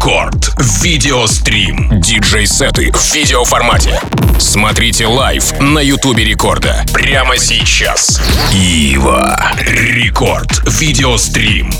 Record. Video Stream. Диджей-сеты в видеоформате. Смотрите live на Ютубе Рекорда. Прямо сейчас. IVA. Record. Video Stream.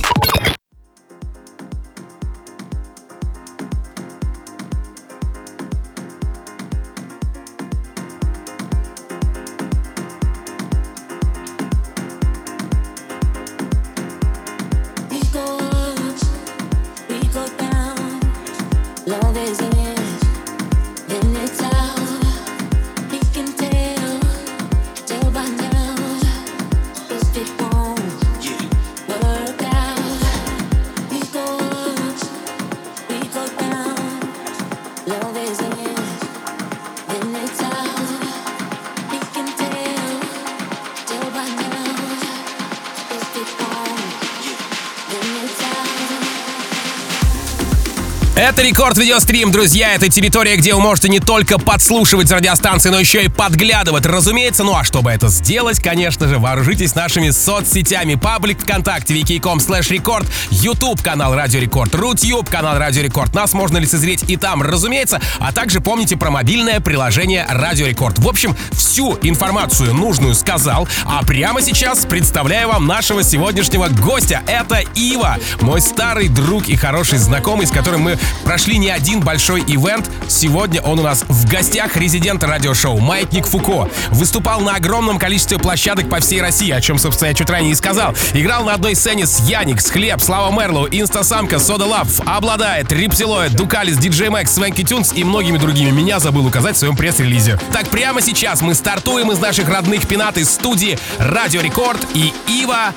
Это Record Video Stream, друзья. Это территория, где вы можете не только подслушивать радиостанции, но еще и подглядывать, разумеется. Ну а чтобы это сделать, конечно же, вооружитесь нашими соцсетями. Паблик ВКонтакте, vk.com slash record, YouTube канал Радио Рекорд, Rutube канал Радио Рекорд. Нас можно лицезреть и там, разумеется. А также помните про мобильное приложение Радио Рекорд. В общем, всю информацию нужную сказал. А прямо сейчас представляю вам нашего сегодняшнего гостя. Это IVA, мой старый друг и хороший знакомый, с которым мы прошли не один большой event. Сегодня он у нас в гостях резидент радиошоу Маятник Фуко. Выступал на огромном количестве площадок по всей России, о чем, собственно, я чуть ранее и сказал. Играл на одной сцене с Yanix, Хлеб, Слава Marlow, Инстасамка, Soda Luv, OBLADAET, Рипсилоид, Дукалис, Диджей Мэкс, Swanky Tunes и многими другими. Меня забыл указать в своем пресс-релизе. Так прямо сейчас мы стартуем из наших родных пенат из студии Радио Рекорд и IVA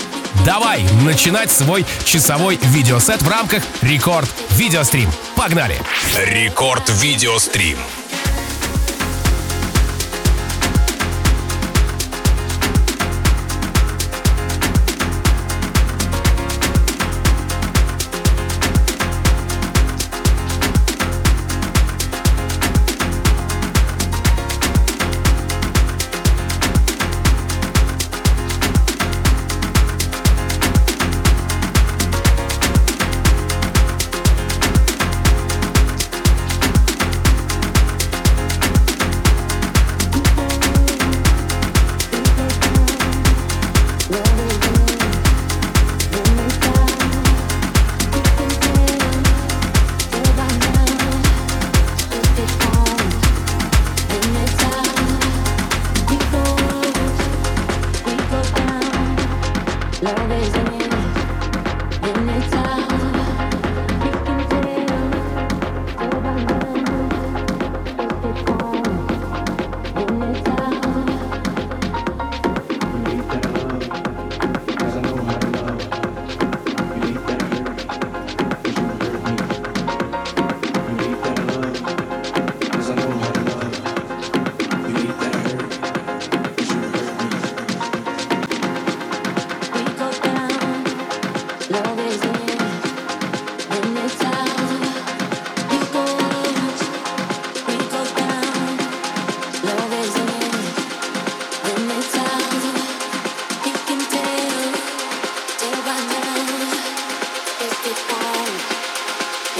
Давай начинать свой часовой видеосет в рамках Record Video Stream. Погнали! Рекорд Видеострим.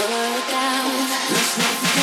burn down. Let's make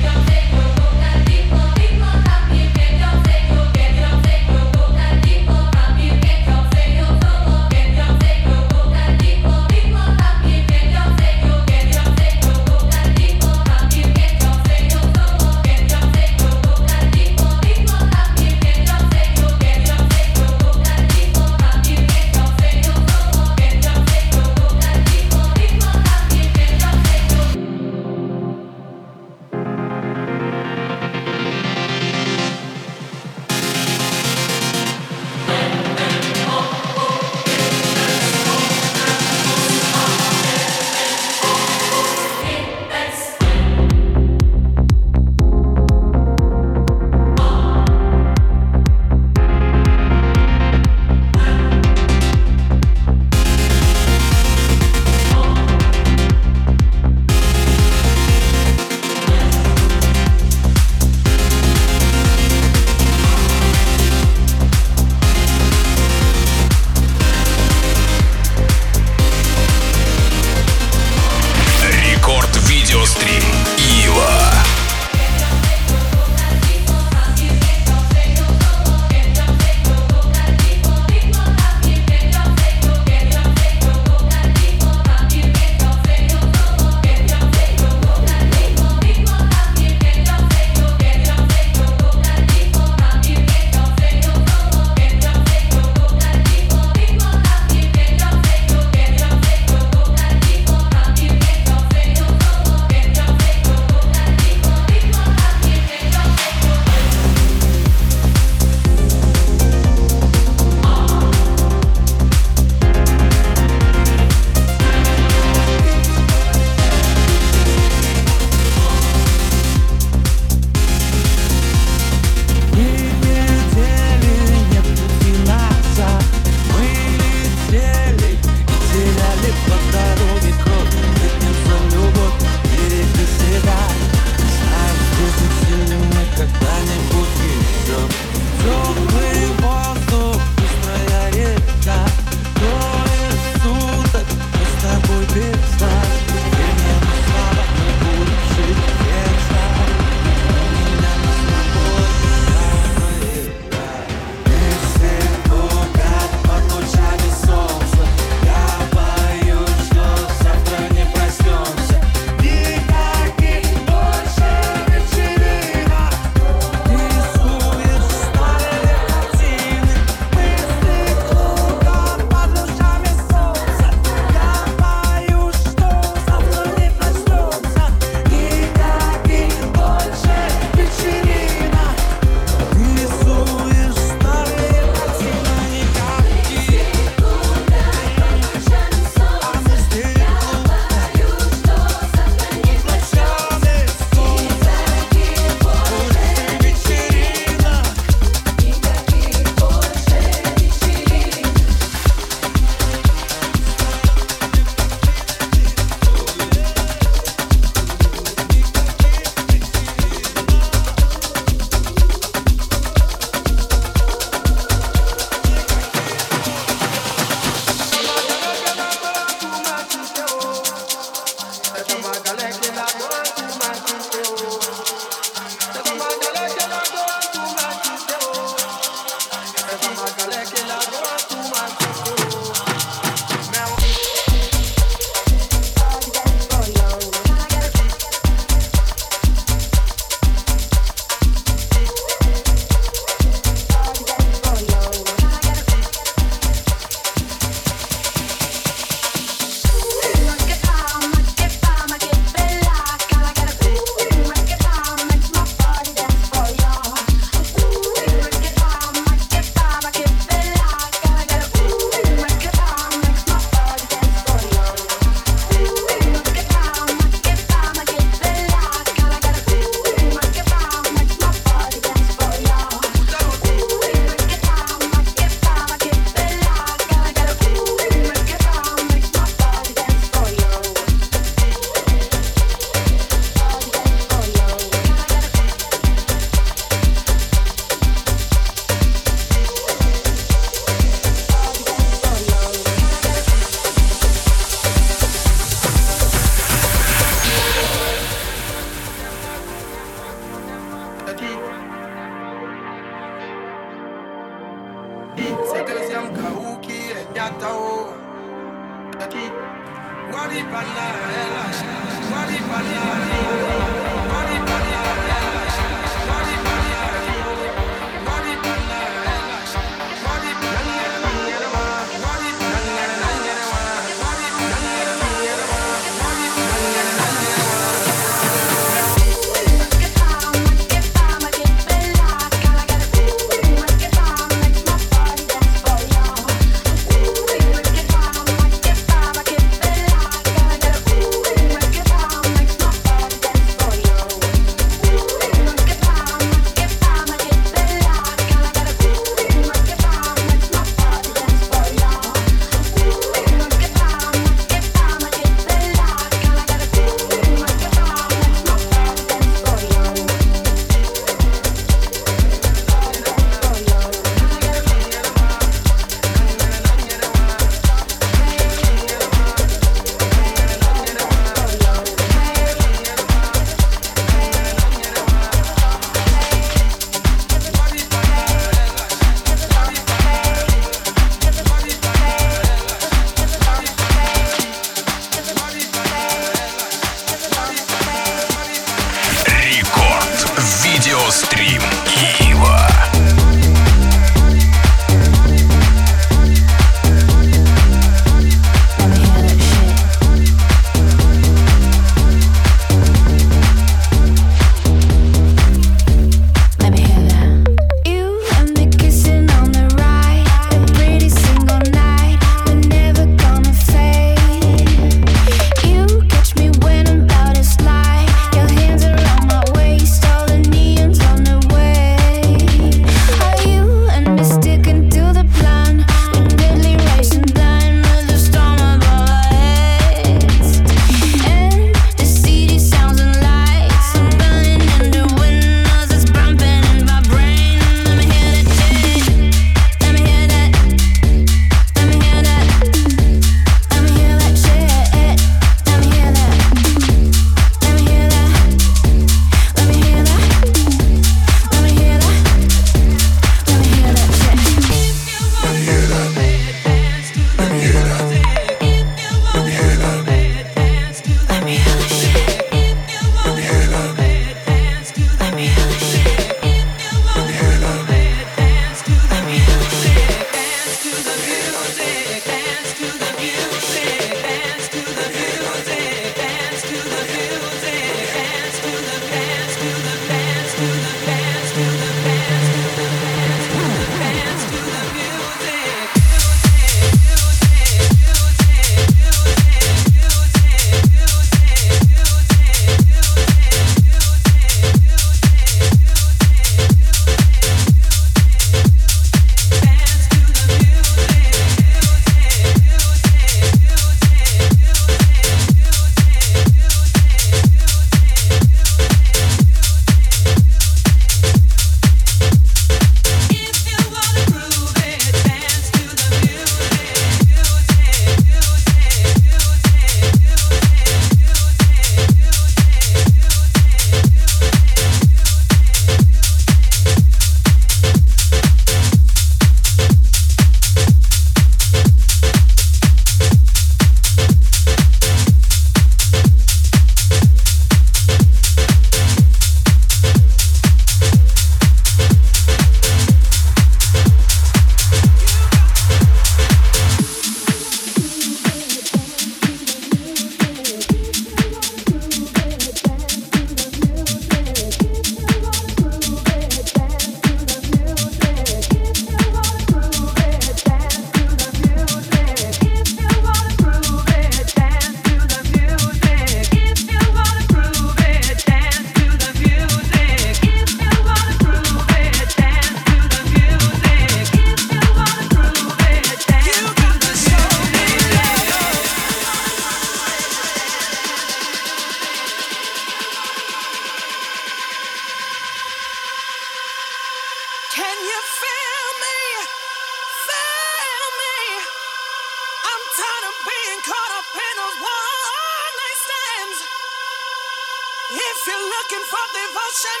you're looking for devotion,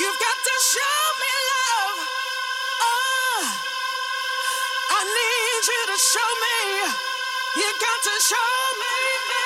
you've got to show me love. Oh, I need you to show me. You got to show me.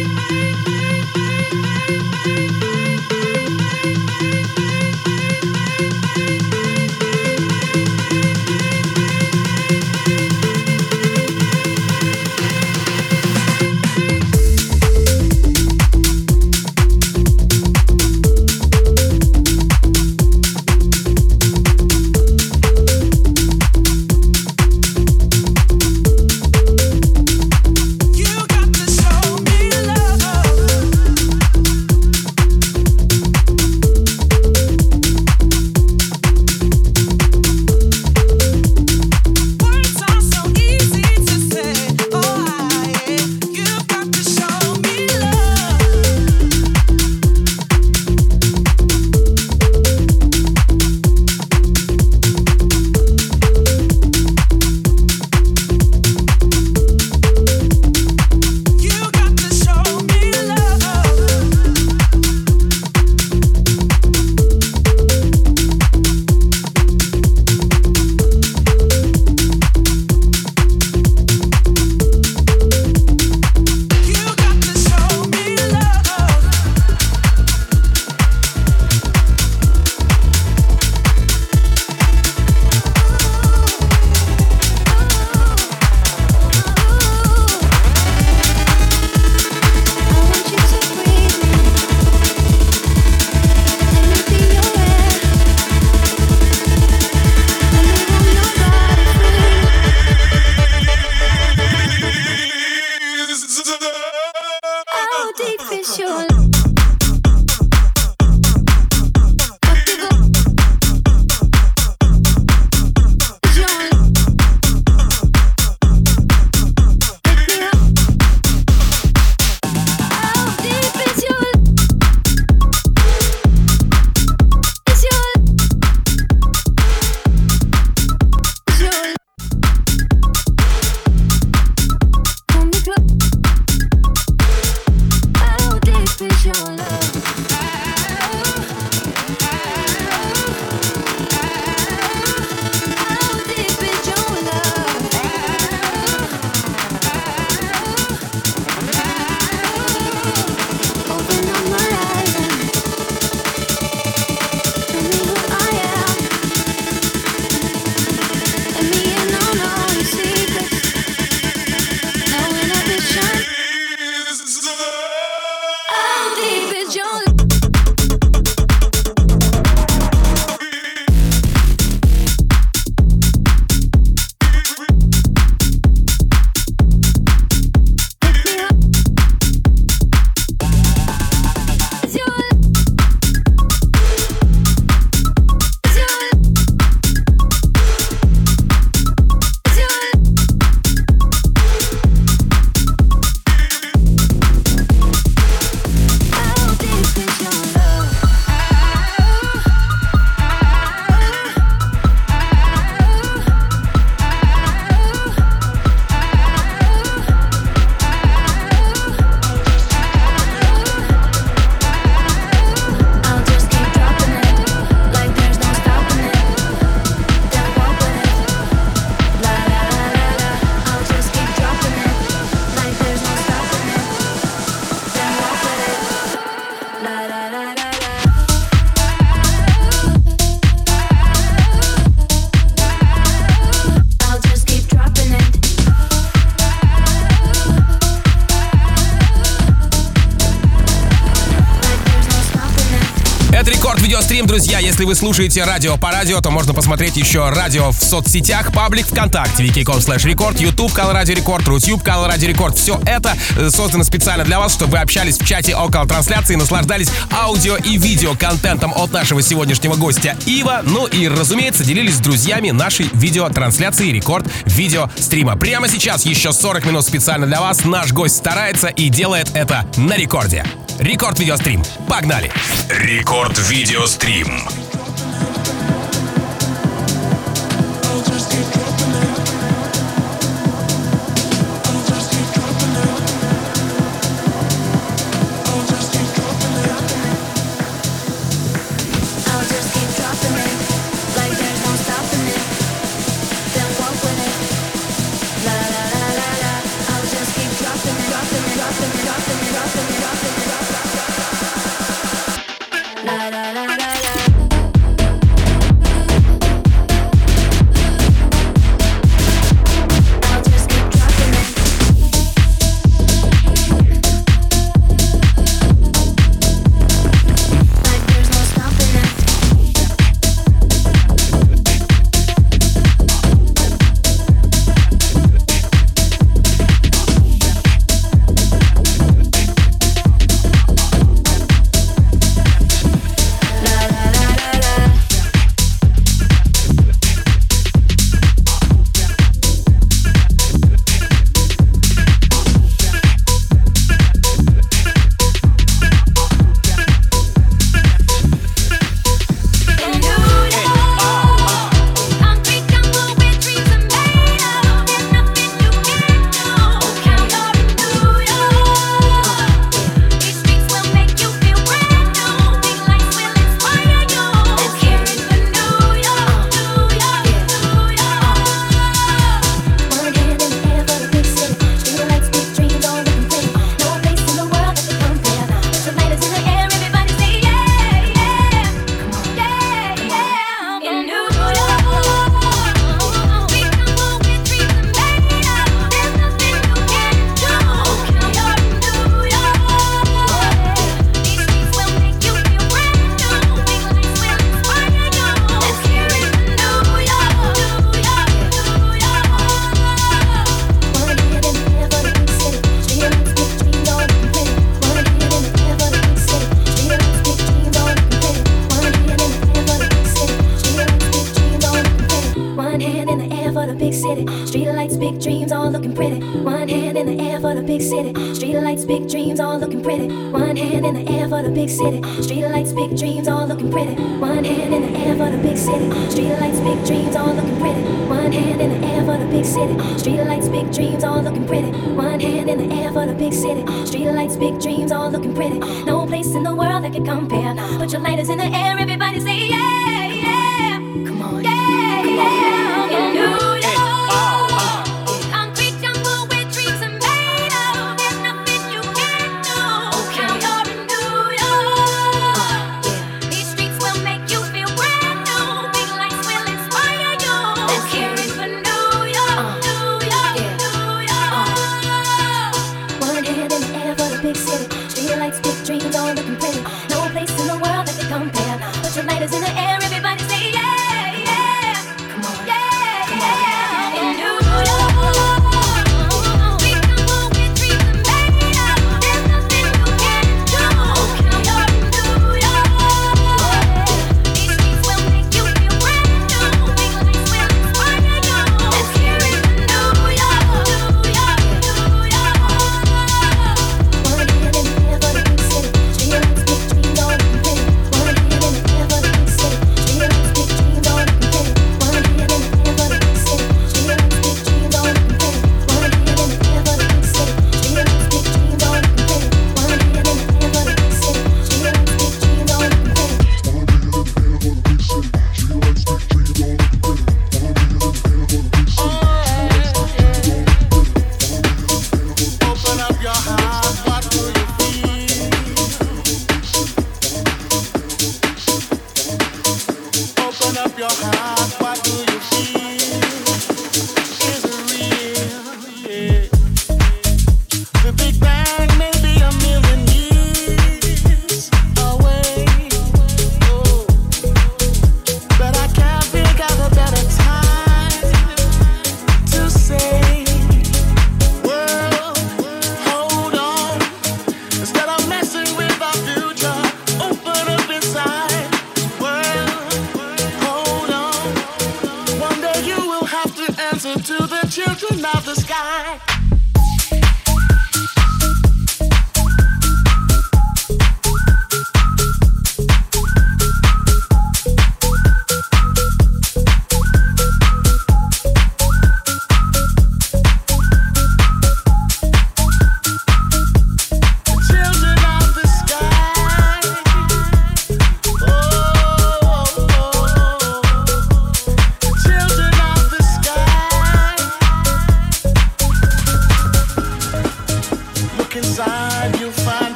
Если вы слушаете радио по радио, то можно посмотреть еще радио в соцсетях, паблик ВКонтакте, vk.com slash record, YouTube, канал Радио Рекорд, Rutube, канал Радио Рекорд. Все это э, создано специально для вас, чтобы вы общались в чате около трансляции и наслаждались аудио и видео контентом от нашего сегодняшнего гостя IVA. Ну и, разумеется, делились с друзьями нашей видеотрансляции Рекорд видеострима. Прямо сейчас еще 40 минут специально для вас. Наш гость старается и делает это на рекорде. Рекорд видеострим. Погнали! Рекорд видеострим. city. Streetlights, big dreams, all looking pretty. One hand in the air for the big city. Street lights, big dreams, all looking pretty. One hand in the air for the big city. Street lights, big dreams, all looking pretty. One hand in the air for the big city. Streetlights, big dreams, all looking pretty. One hand in the air for the big city. Streetlights, big dreams, all looking pretty. No place in the world that could compare. Put your lighters in the air, everybody say yeah.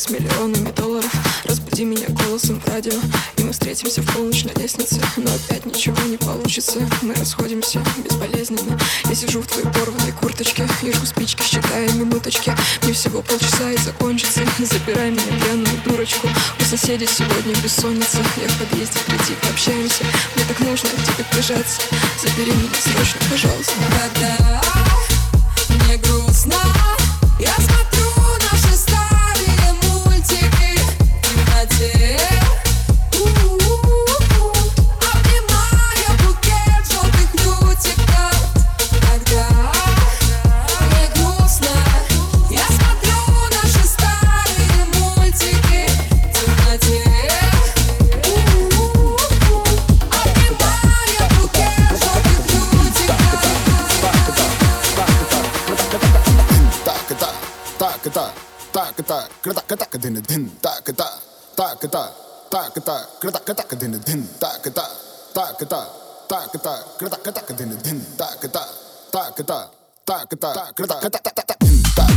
С миллионами долларов. Разбуди меня голосом в радио. И мы встретимся в полночь на лестнице. Но опять ничего не получится. Мы расходимся безболезненно. Я сижу в твоей порванной курточке. И жгу спички, считая минуточки. Мне всего полчаса и закончится. Забирай меня пьяную дурочку. У соседей сегодня бессонница. Я в подъезде приди, пообщаемся. Мне так нужно к тебе прижаться. Забери меня срочно, пожалуйста Когда мне грустно Я смотрю kita tak kita kereta kita ke din din tak kita tak kita tak kita kereta kita ke din din tak kita tak kita tak kita kereta kita tak tak tak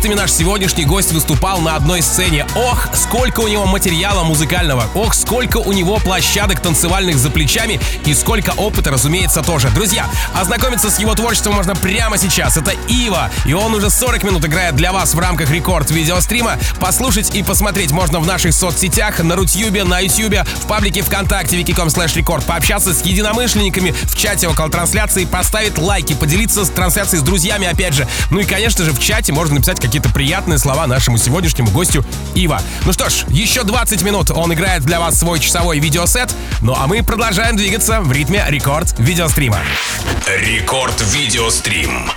артистами наш сегодняшний гость выступал на одной сцене. Ох, сколько у него материала музыкального. Ох, сколько у него площадок танцевальных за плечами. И сколько опыта, разумеется, тоже. Друзья, ознакомиться с его творчеством можно прямо сейчас. Это Ива. И он уже 40 минут играет для вас в рамках рекорд видеострима. Послушать и посмотреть можно в наших соцсетях, на Рутюбе, на Ютьюбе, в паблике ВКонтакте, wiki.com slash рекорд. Пообщаться с единомышленниками в чате около трансляции, поставить лайки, поделиться с трансляцией с друзьями, опять же. Ну и, конечно же, в чате можно написать какие-то какие-то приятные слова нашему сегодняшнему гостю Ива. Ну что ж, еще 20 минут он играет для вас свой часовой видеосет, ну а мы продолжаем двигаться в ритме рекорд видеострима. Рекорд видеострим.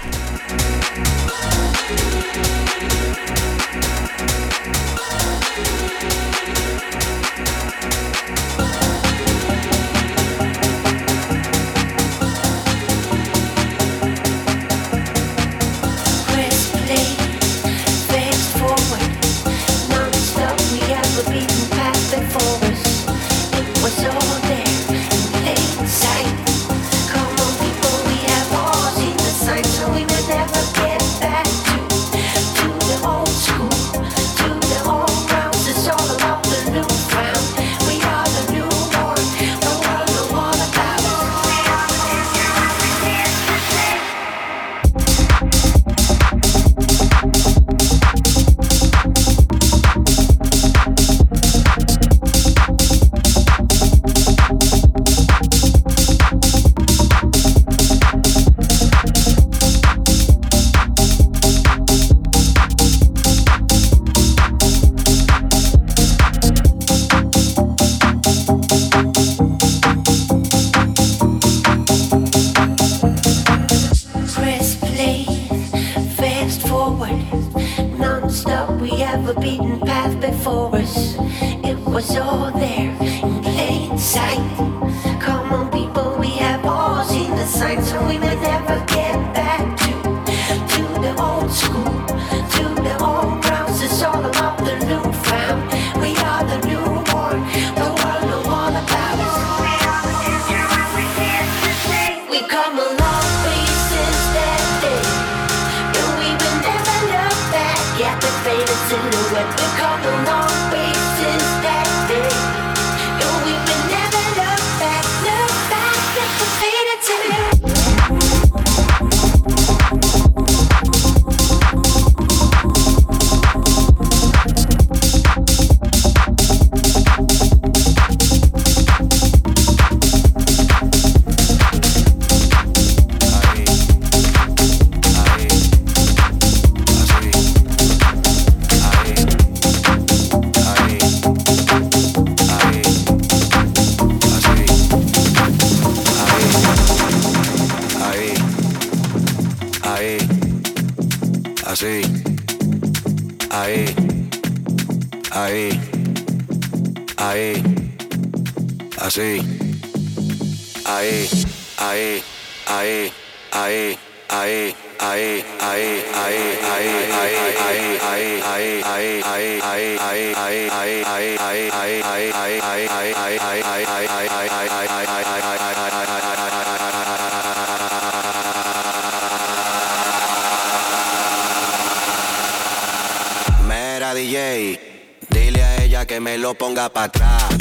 ponga para atrás.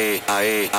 I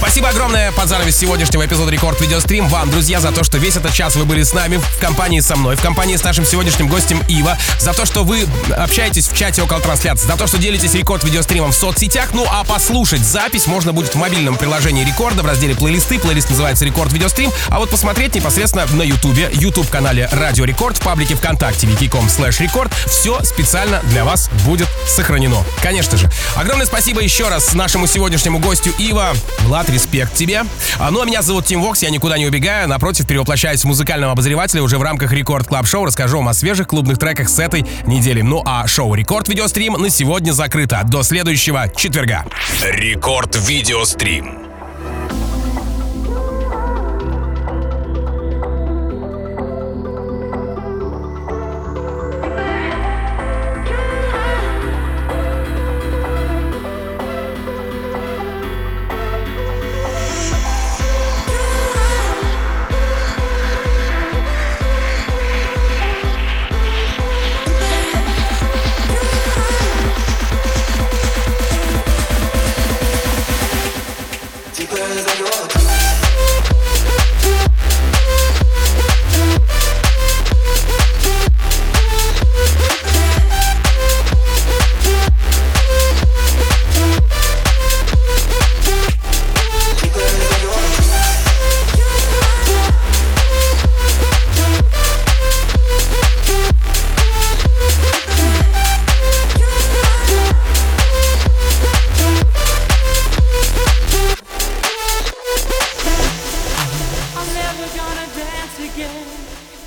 Спасибо огромное под занавес сегодняшнего эпизода Рекорд Видеострим вам, друзья, за то, что весь этот час вы были с нами, в компании со мной, в компании с нашим сегодняшним гостем Ива, за то, что вы общаетесь в чате около трансляции, за то, что делитесь Рекорд Видеостримом в соцсетях. Ну а послушать запись можно будет в мобильном приложении Рекорда в разделе плейлисты. Плейлист называется Рекорд Видеострим. А вот посмотреть непосредственно на Ютубе, YouTube-канале Радио Рекорд, в паблике ВКонтакте vk.com slash record. Все специально для вас будет сохранено. Конечно же. Огромное спасибо еще раз нашему сегодняшнему гостю Ива. Влад, респект тебе. А, ну, а меня зовут Тим Вокс, я никуда не убегаю. Напротив, перевоплощаюсь в музыкального обозревателя уже в рамках Record Club Show. Расскажу вам о свежих клубных треках с этой недели. Ну, а шоу Рекорд Видеострим на сегодня закрыто. До следующего четверга. Рекорд Видеострим.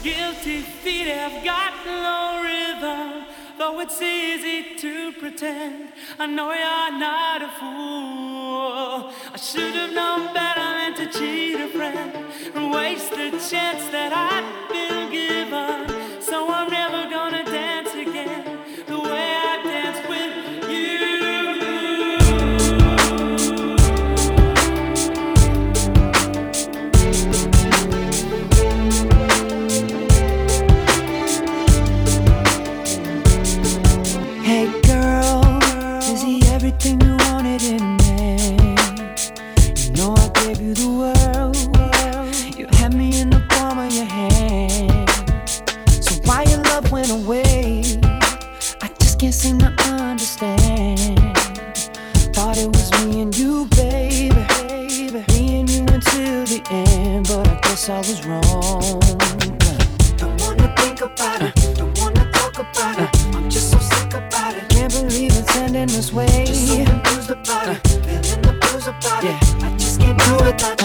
Guilty feet have got no rhythm. Though it's easy to pretend, I know you're not a fool. I should have known better than to cheat a friend and waste the chance that I'd been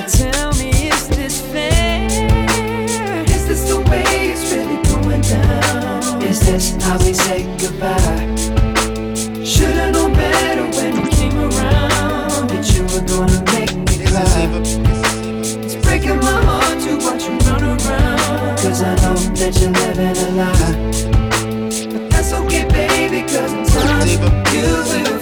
tell me, is this fair? Is this the way it's really going down? Is this how we say goodbye? Should've known better when you came around that you were gonna make me cry. It's breaking my heart to watch you run around. Cause I know that you're living a lie. But that's okay, baby, in time you will.